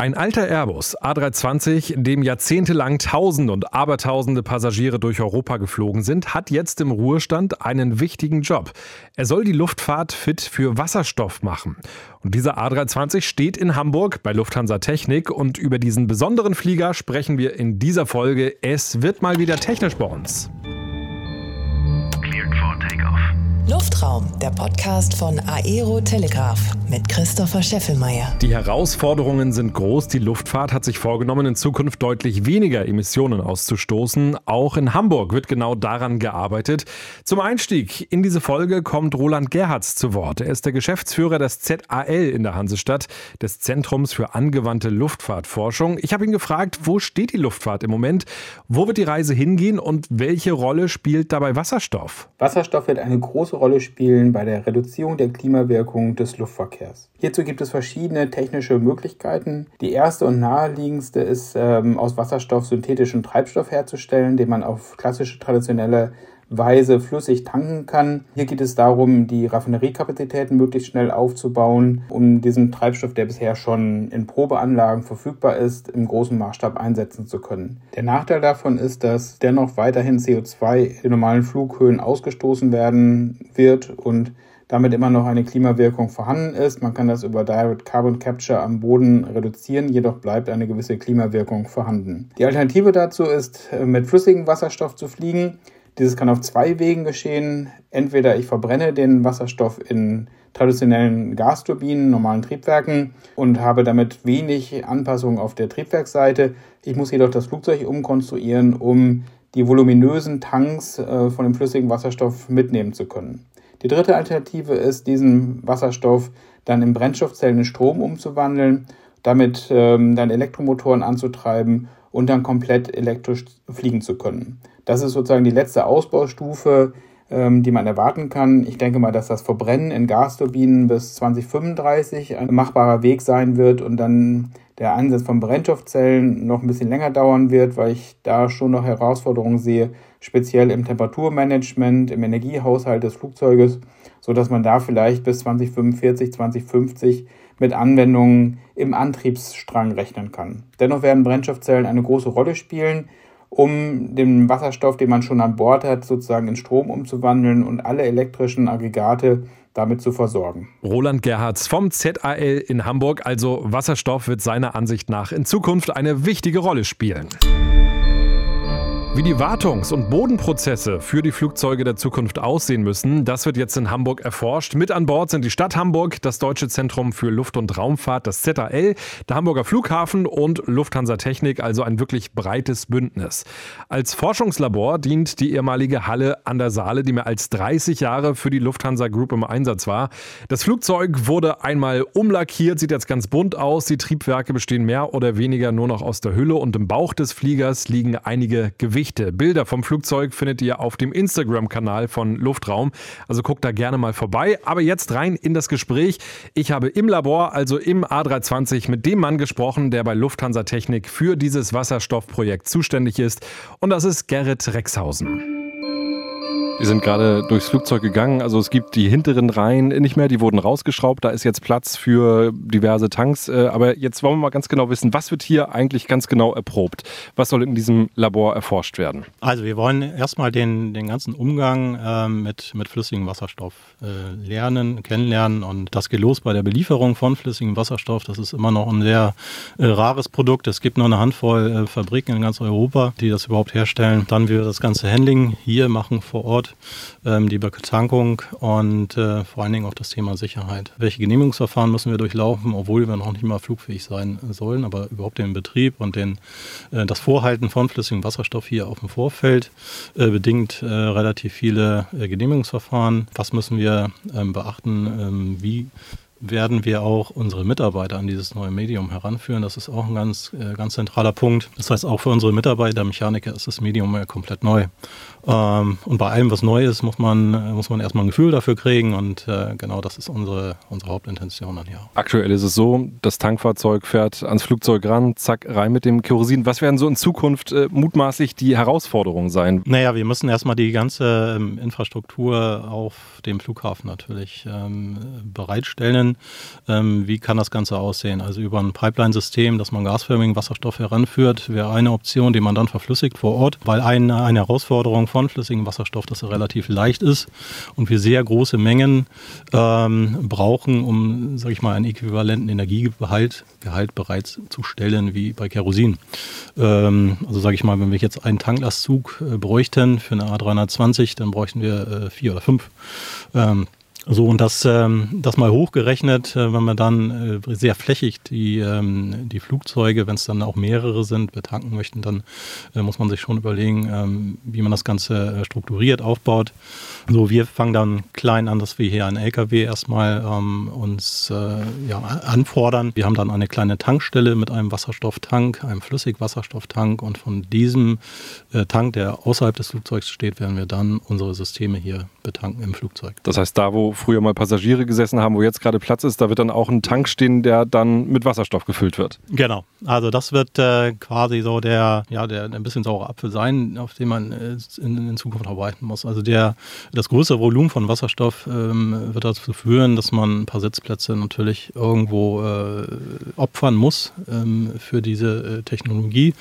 Ein alter Airbus A320, dem jahrzehntelang Tausende und Abertausende Passagiere durch Europa geflogen sind, hat jetzt im Ruhestand einen wichtigen Job. Er soll die Luftfahrt fit für Wasserstoff machen. Und dieser A320 steht in Hamburg bei Lufthansa Technik und über diesen besonderen Flieger sprechen wir in dieser Folge. Es wird mal wieder technisch bei uns. Luftraum, der Podcast von Aero Telegraph mit Christopher Scheffelmeier. Die Herausforderungen sind groß. Die Luftfahrt hat sich vorgenommen, in Zukunft deutlich weniger Emissionen auszustoßen. Auch in Hamburg wird genau daran gearbeitet. Zum Einstieg in diese Folge kommt Roland Gerhards zu Wort. Er ist der Geschäftsführer des ZAL in der Hansestadt, des Zentrums für angewandte Luftfahrtforschung. Ich habe ihn gefragt, wo steht die Luftfahrt im Moment? Wo wird die Reise hingehen und welche Rolle spielt dabei Wasserstoff? Wasserstoff wird eine große Rolle spielen bei der Reduzierung der Klimawirkung des Luftverkehrs. Hierzu gibt es verschiedene technische Möglichkeiten. Die erste und naheliegendste ist, ähm, aus Wasserstoff synthetischen Treibstoff herzustellen, den man auf klassische traditionelle Weise flüssig tanken kann. Hier geht es darum, die Raffineriekapazitäten möglichst schnell aufzubauen, um diesen Treibstoff, der bisher schon in Probeanlagen verfügbar ist, im großen Maßstab einsetzen zu können. Der Nachteil davon ist, dass dennoch weiterhin CO2 in normalen Flughöhen ausgestoßen werden wird und damit immer noch eine Klimawirkung vorhanden ist. Man kann das über Direct Carbon Capture am Boden reduzieren, jedoch bleibt eine gewisse Klimawirkung vorhanden. Die Alternative dazu ist, mit flüssigem Wasserstoff zu fliegen. Dieses kann auf zwei Wegen geschehen. Entweder ich verbrenne den Wasserstoff in traditionellen Gasturbinen, normalen Triebwerken und habe damit wenig Anpassung auf der Triebwerksseite. Ich muss jedoch das Flugzeug umkonstruieren, um die voluminösen Tanks äh, von dem flüssigen Wasserstoff mitnehmen zu können. Die dritte Alternative ist, diesen Wasserstoff dann in Brennstoffzellen in Strom umzuwandeln, damit ähm, dann Elektromotoren anzutreiben und dann komplett elektrisch fliegen zu können. Das ist sozusagen die letzte Ausbaustufe, ähm, die man erwarten kann. Ich denke mal, dass das Verbrennen in Gasturbinen bis 2035 ein machbarer Weg sein wird und dann der Einsatz von Brennstoffzellen noch ein bisschen länger dauern wird, weil ich da schon noch Herausforderungen sehe, speziell im Temperaturmanagement, im Energiehaushalt des Flugzeuges, so dass man da vielleicht bis 2045, 2050 mit Anwendungen im Antriebsstrang rechnen kann. Dennoch werden Brennstoffzellen eine große Rolle spielen, um den Wasserstoff, den man schon an Bord hat, sozusagen in Strom umzuwandeln und alle elektrischen Aggregate damit zu versorgen. Roland Gerhards vom ZAL in Hamburg. Also Wasserstoff wird seiner Ansicht nach in Zukunft eine wichtige Rolle spielen. Wie die Wartungs- und Bodenprozesse für die Flugzeuge der Zukunft aussehen müssen, das wird jetzt in Hamburg erforscht. Mit an Bord sind die Stadt Hamburg, das Deutsche Zentrum für Luft- und Raumfahrt, das ZAL, der Hamburger Flughafen und Lufthansa Technik, also ein wirklich breites Bündnis. Als Forschungslabor dient die ehemalige Halle an der Saale, die mehr als 30 Jahre für die Lufthansa Group im Einsatz war. Das Flugzeug wurde einmal umlackiert, sieht jetzt ganz bunt aus. Die Triebwerke bestehen mehr oder weniger nur noch aus der Hülle und im Bauch des Fliegers liegen einige Gewichte. Gewichte. Bilder vom Flugzeug findet ihr auf dem Instagram-Kanal von Luftraum. Also guckt da gerne mal vorbei. Aber jetzt rein in das Gespräch. Ich habe im Labor, also im A320, mit dem Mann gesprochen, der bei Lufthansa Technik für dieses Wasserstoffprojekt zuständig ist. Und das ist Gerrit Rexhausen. Die sind gerade durchs Flugzeug gegangen. Also es gibt die hinteren Reihen nicht mehr, die wurden rausgeschraubt. Da ist jetzt Platz für diverse Tanks. Äh, aber jetzt wollen wir mal ganz genau wissen, was wird hier eigentlich ganz genau erprobt? Was soll in diesem Labor erforscht werden? Also wir wollen erstmal den, den ganzen Umgang äh, mit, mit flüssigem Wasserstoff äh, lernen, kennenlernen. Und das geht los bei der Belieferung von flüssigem Wasserstoff. Das ist immer noch ein sehr äh, rares Produkt. Es gibt nur eine Handvoll äh, Fabriken in ganz Europa, die das überhaupt herstellen. Dann wir das ganze Handling hier machen vor Ort ähm, die Betankung und äh, vor allen Dingen auch das Thema Sicherheit. Welche Genehmigungsverfahren müssen wir durchlaufen, obwohl wir noch nicht mal flugfähig sein sollen, aber überhaupt den Betrieb und den, äh, das Vorhalten von flüssigem Wasserstoff hier auf dem Vorfeld äh, bedingt relativ viele Genehmigungsverfahren. Was müssen wir ähm, beachten? Ähm, wie werden wir auch unsere Mitarbeiter an dieses neue Medium heranführen. Das ist auch ein ganz, ganz zentraler Punkt. Das heißt, auch für unsere Mitarbeiter, Mechaniker, ist das Medium ja komplett neu. Ähm, und bei allem, was neu ist, muss man, muss man erstmal ein Gefühl dafür kriegen und äh, genau das ist unsere, unsere Hauptintention dann hier. Aktuell ist es so, das Tankfahrzeug fährt ans Flugzeug ran, zack, rein mit dem Kerosin. Was werden so in Zukunft äh, mutmaßlich die Herausforderungen sein? Naja, wir müssen erstmal die ganze ähm, Infrastruktur auf dem Flughafen natürlich ähm, bereitstellen ähm, wie kann das Ganze aussehen. Also über ein Pipeline-System, dass man gasförmigen Wasserstoff heranführt, wäre eine Option, die man dann verflüssigt vor Ort, weil eine, eine Herausforderung von flüssigem Wasserstoff, dass er relativ leicht ist und wir sehr große Mengen ähm, brauchen, um, sage ich mal, einen äquivalenten Energiegehalt Gehalt bereitzustellen wie bei Kerosin. Ähm, also sage ich mal, wenn wir jetzt einen Tanklastzug äh, bräuchten für eine A320, dann bräuchten wir äh, vier oder fünf. Ähm, so, und das, ähm, das mal hochgerechnet, äh, wenn man dann äh, sehr flächig die, ähm, die Flugzeuge, wenn es dann auch mehrere sind, betanken möchten, dann äh, muss man sich schon überlegen, ähm, wie man das Ganze strukturiert, aufbaut. So, wir fangen dann klein an, dass wir hier einen LKW erstmal uns ja, anfordern. Wir haben dann eine kleine Tankstelle mit einem Wasserstofftank, einem Flüssigwasserstofftank und von diesem Tank, der außerhalb des Flugzeugs steht, werden wir dann unsere Systeme hier betanken im Flugzeug. Das heißt, da, wo früher mal Passagiere gesessen haben, wo jetzt gerade Platz ist, da wird dann auch ein Tank stehen, der dann mit Wasserstoff gefüllt wird. Genau. Also das wird äh, quasi so der, ja, der, ein bisschen saure Apfel sein, auf den man äh, in, in, Zukunft arbeiten muss. Also der, das größere Volumen von Wasserstoff ähm, wird dazu führen, dass man ein paar Sitzplätze natürlich irgendwo äh, opfern muss ähm, für diese äh, Technologie.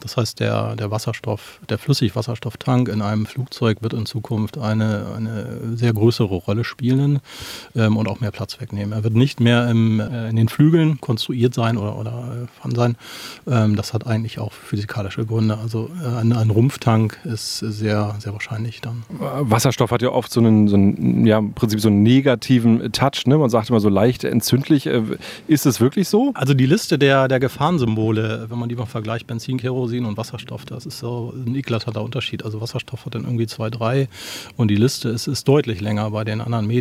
Das heißt, der, der Wasserstoff, der Flüssigwasserstofftank in einem Flugzeug wird in Zukunft eine, eine sehr größere Rolle spielen ähm, und auch mehr Platz wegnehmen. Er wird nicht mehr im, äh, in den Flügeln konstruiert sein oder, oder äh, sein. Ähm, das hat eigentlich auch physikalische Gründe. Also äh, ein, ein, Rumpftank ist sehr, sehr wahrscheinlich dann. Wasserstoff hat ja oft so einen, so einen ja, im Prinzip so einen negativen Touch. Ne? Man sagt immer so leicht entzündlich. Äh, ist es wirklich so? Also die Liste der, der Gefahrensymbole, wenn man die mal vergleicht, Benzin, Kerosin und Wasserstoff, das ist so ein eklatanter Unterschied. Also Wasserstoff hat dann irgendwie zwei, drei und die Liste ist, ist deutlich länger bei den anderen Medien.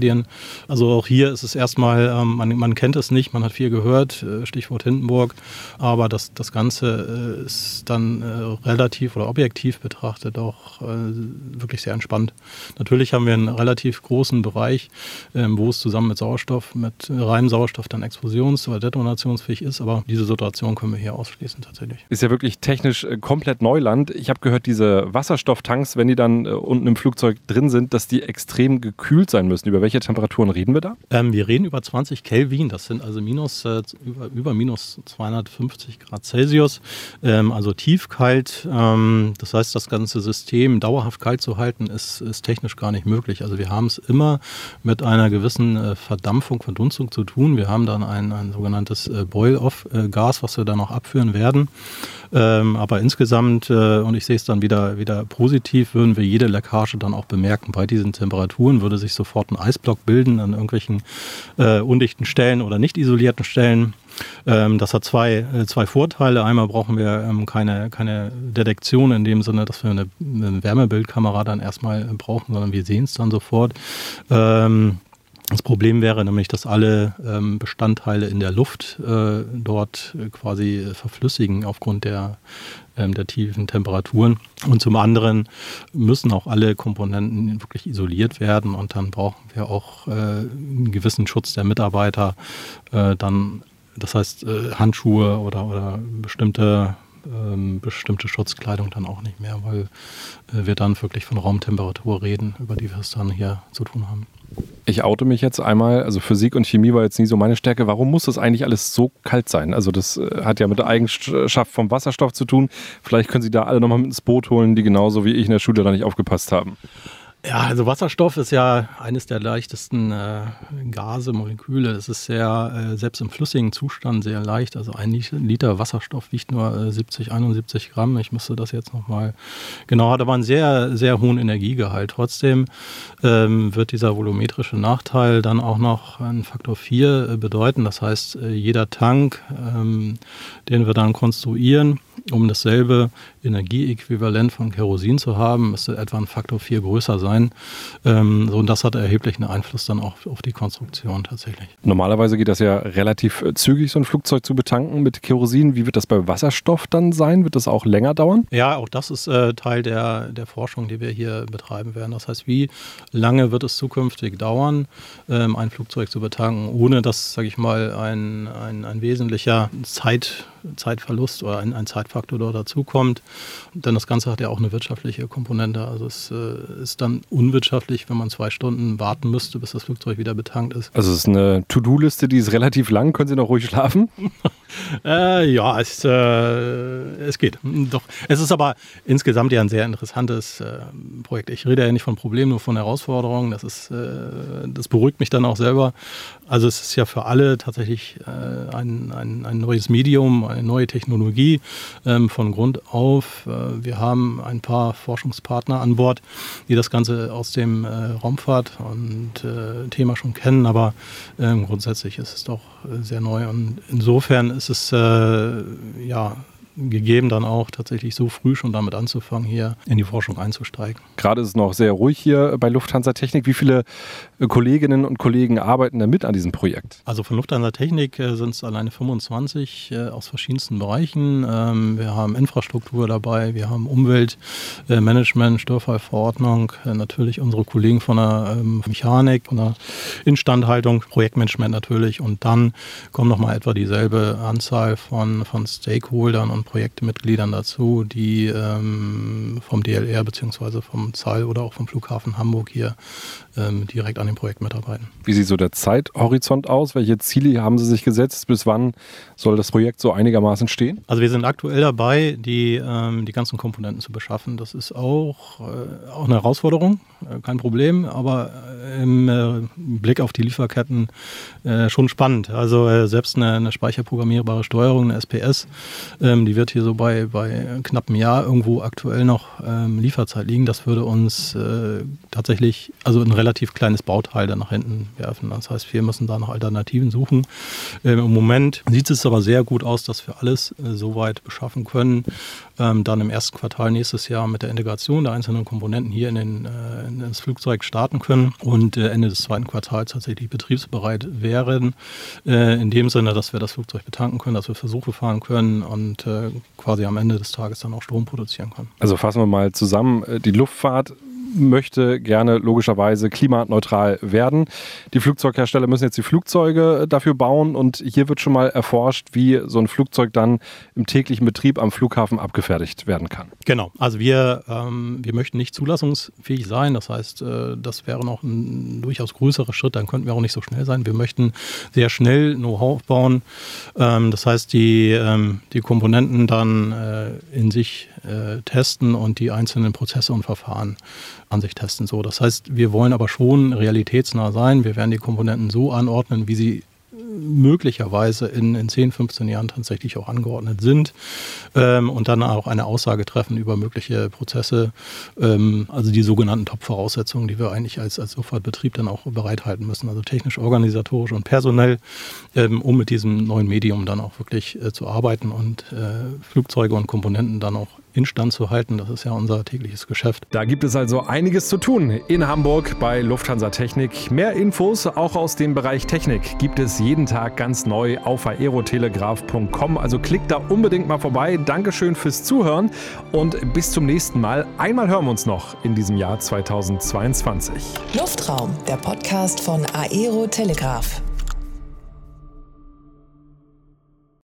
Also auch hier ist es erstmal, ähm, man, man kennt es nicht, man hat viel gehört, äh, Stichwort Hindenburg, aber das, das Ganze äh, ist dann äh, relativ oder objektiv betrachtet auch äh, wirklich sehr entspannt. Natürlich haben wir einen relativ großen Bereich, ähm, wo es zusammen mit Sauerstoff, mit reinem Sauerstoff dann explosions- oder detonationsfähig ist, aber diese Situation können wir hier ausschließen tatsächlich. Ist ja wirklich technisch äh, komplett Neuland. Ich habe gehört, diese Wasserstofftanks, wenn die dann unten im Flugzeug drin sind, dass die extrem gekühlt sein müssen. Über welche Temperaturen reden wir da? Ähm, wir reden über 20 Kelvin, das sind also minus, äh, über, über minus 250 Grad Celsius, ähm, also tiefkalt. Ähm, das heißt, das ganze System dauerhaft kalt zu halten, ist, ist technisch gar nicht möglich. Also wir haben es immer mit einer gewissen äh, Verdampfung, Verdunstung zu tun. Wir haben dann ein, ein sogenanntes äh, Boil-off-Gas, was wir dann auch abführen werden. Ähm, aber insgesamt, äh, und ich sehe es dann wieder, wieder positiv, würden wir jede Leckage dann auch bemerken. Bei diesen Temperaturen würde sich sofort ein Eisblock bilden an irgendwelchen äh, undichten Stellen oder nicht isolierten Stellen. Ähm, das hat zwei, äh, zwei Vorteile. Einmal brauchen wir ähm, keine, keine Detektion in dem Sinne, dass wir eine, eine Wärmebildkamera dann erstmal brauchen, sondern wir sehen es dann sofort. Ähm, das Problem wäre nämlich, dass alle ähm, Bestandteile in der Luft äh, dort quasi verflüssigen aufgrund der, der tiefen Temperaturen. Und zum anderen müssen auch alle Komponenten wirklich isoliert werden und dann brauchen wir auch äh, einen gewissen Schutz der Mitarbeiter. Äh, dann, das heißt äh, Handschuhe oder, oder bestimmte ähm, bestimmte Schutzkleidung dann auch nicht mehr, weil äh, wir dann wirklich von Raumtemperatur reden, über die wir es dann hier zu tun haben. Ich oute mich jetzt einmal, also Physik und Chemie war jetzt nie so meine Stärke. Warum muss das eigentlich alles so kalt sein? Also das äh, hat ja mit der Eigenschaft vom Wasserstoff zu tun. Vielleicht können Sie da alle nochmal mit ins Boot holen, die genauso wie ich in der Schule da nicht aufgepasst haben. Ja, also Wasserstoff ist ja eines der leichtesten äh, Gase, Moleküle. Es ist sehr, äh, selbst im flüssigen Zustand sehr leicht. Also ein Liter Wasserstoff wiegt nur äh, 70, 71 Gramm. Ich müsste das jetzt nochmal genau, hat aber einen sehr, sehr hohen Energiegehalt. Trotzdem ähm, wird dieser volumetrische Nachteil dann auch noch einen Faktor 4 äh, bedeuten. Das heißt, äh, jeder Tank, ähm, den wir dann konstruieren, um dasselbe Energieäquivalent von Kerosin zu haben, müsste etwa ein Faktor 4 größer sein. Ähm, so, und das hat erheblichen Einfluss dann auch auf die Konstruktion tatsächlich. Normalerweise geht das ja relativ äh, zügig, so ein Flugzeug zu betanken mit Kerosin. Wie wird das bei Wasserstoff dann sein? Wird das auch länger dauern? Ja, auch das ist äh, Teil der, der Forschung, die wir hier betreiben werden. Das heißt, wie lange wird es zukünftig dauern, ähm, ein Flugzeug zu betanken, ohne dass, sage ich mal, ein, ein, ein wesentlicher Zeit Zeitverlust oder ein, ein Zeitfaktor dort dazukommt. Denn das Ganze hat ja auch eine wirtschaftliche Komponente. Also es äh, ist dann unwirtschaftlich, wenn man zwei Stunden warten müsste, bis das Flugzeug wieder betankt ist. Also es ist eine To-Do-Liste, die ist relativ lang. Können Sie noch ruhig schlafen? äh, ja, es, äh, es geht. Doch. Es ist aber insgesamt ja ein sehr interessantes äh, Projekt. Ich rede ja nicht von Problemen, nur von Herausforderungen. Das, ist, äh, das beruhigt mich dann auch selber. Also es ist ja für alle tatsächlich äh, ein, ein, ein, neues Medium, eine neue Technologie ähm, von Grund auf. Äh, wir haben ein paar Forschungspartner an Bord, die das Ganze aus dem Raumfahrt und Thema schon kennen, aber ähm, grundsätzlich ist es doch sehr neu. Und insofern ist es äh, ja gegeben, dann auch tatsächlich so früh schon damit anzufangen, hier in die Forschung einzusteigen. Gerade ist es noch sehr ruhig hier bei Lufthansa Technik. Wie viele äh, Kolleginnen und Kollegen arbeiten da mit an diesem Projekt? Also von Lufthansa Technik äh, sind es alleine 25 äh, aus verschiedensten Bereichen. Ähm, wir haben Infrastruktur dabei, wir haben Umweltmanagement, Störfallverordnung, natürlich unsere Kollegen von der ähm, Mechanik, von der Instandhaltung, Projektmanagement natürlich und dann kommen nochmal etwa dieselbe Anzahl von, von Stakeholdern und Projektmitgliedern dazu, die ähm, vom DLR bzw. vom ZAL oder auch vom Flughafen Hamburg hier ähm, direkt an dem Projekt mitarbeiten. Wie sieht so der Zeithorizont aus? Welche Ziele haben Sie sich gesetzt? Bis wann soll das Projekt so einigermaßen stehen? Also wir sind aktuell dabei, die, ähm, die ganzen Komponenten zu beschaffen. Das ist auch, äh, auch eine Herausforderung, äh, kein Problem, aber im äh, Blick auf die Lieferketten äh, schon spannend. Also äh, selbst eine, eine, speicherprogrammierbare Steuerung, eine SPS, ähm, die wird hier so bei, bei knapp Jahr irgendwo aktuell noch ähm, Lieferzeit liegen. Das würde uns tatsächlich, also ein relativ kleines Bauteil dann nach hinten werfen. Das heißt, wir müssen da nach Alternativen suchen. Ähm, Im Moment sieht es aber sehr gut aus, dass wir alles äh, soweit beschaffen können. Ähm, dann im ersten Quartal nächstes Jahr mit der Integration der einzelnen Komponenten hier in, den, äh, in das Flugzeug starten können und äh, Ende des zweiten Quartals tatsächlich betriebsbereit wären. Äh, in dem Sinne, dass wir das Flugzeug betanken können, dass wir Versuche fahren können und äh, quasi am Ende des Tages dann auch Strom produzieren können. Also fassen wir mal zusammen. Äh, die Luftfahrt möchte gerne logischerweise klimaneutral werden. Die Flugzeughersteller müssen jetzt die Flugzeuge dafür bauen und hier wird schon mal erforscht, wie so ein Flugzeug dann im täglichen Betrieb am Flughafen abgefertigt werden kann. Genau, also wir, ähm, wir möchten nicht zulassungsfähig sein, das heißt, äh, das wäre noch ein durchaus größerer Schritt, dann könnten wir auch nicht so schnell sein. Wir möchten sehr schnell Know-how aufbauen, ähm, das heißt, die, ähm, die Komponenten dann äh, in sich äh, testen und die einzelnen Prozesse und Verfahren an sich testen. So, das heißt, wir wollen aber schon realitätsnah sein. Wir werden die Komponenten so anordnen, wie sie möglicherweise in, in 10, 15 Jahren tatsächlich auch angeordnet sind ähm, und dann auch eine Aussage treffen über mögliche Prozesse, ähm, also die sogenannten Top-Voraussetzungen, die wir eigentlich als, als Luftfahrtbetrieb dann auch bereithalten müssen, also technisch, organisatorisch und personell, ähm, um mit diesem neuen Medium dann auch wirklich äh, zu arbeiten und äh, Flugzeuge und Komponenten dann auch instand zu halten. Das ist ja unser tägliches Geschäft. Da gibt es also einiges zu tun in Hamburg bei Lufthansa Technik. Mehr Infos auch aus dem Bereich Technik gibt es jeden Tag ganz neu auf aerotelegraph.com. Also klickt da unbedingt mal vorbei. Dankeschön fürs Zuhören und bis zum nächsten Mal. Einmal hören wir uns noch in diesem Jahr 2022. Luftraum, der Podcast von Aero Telegraph.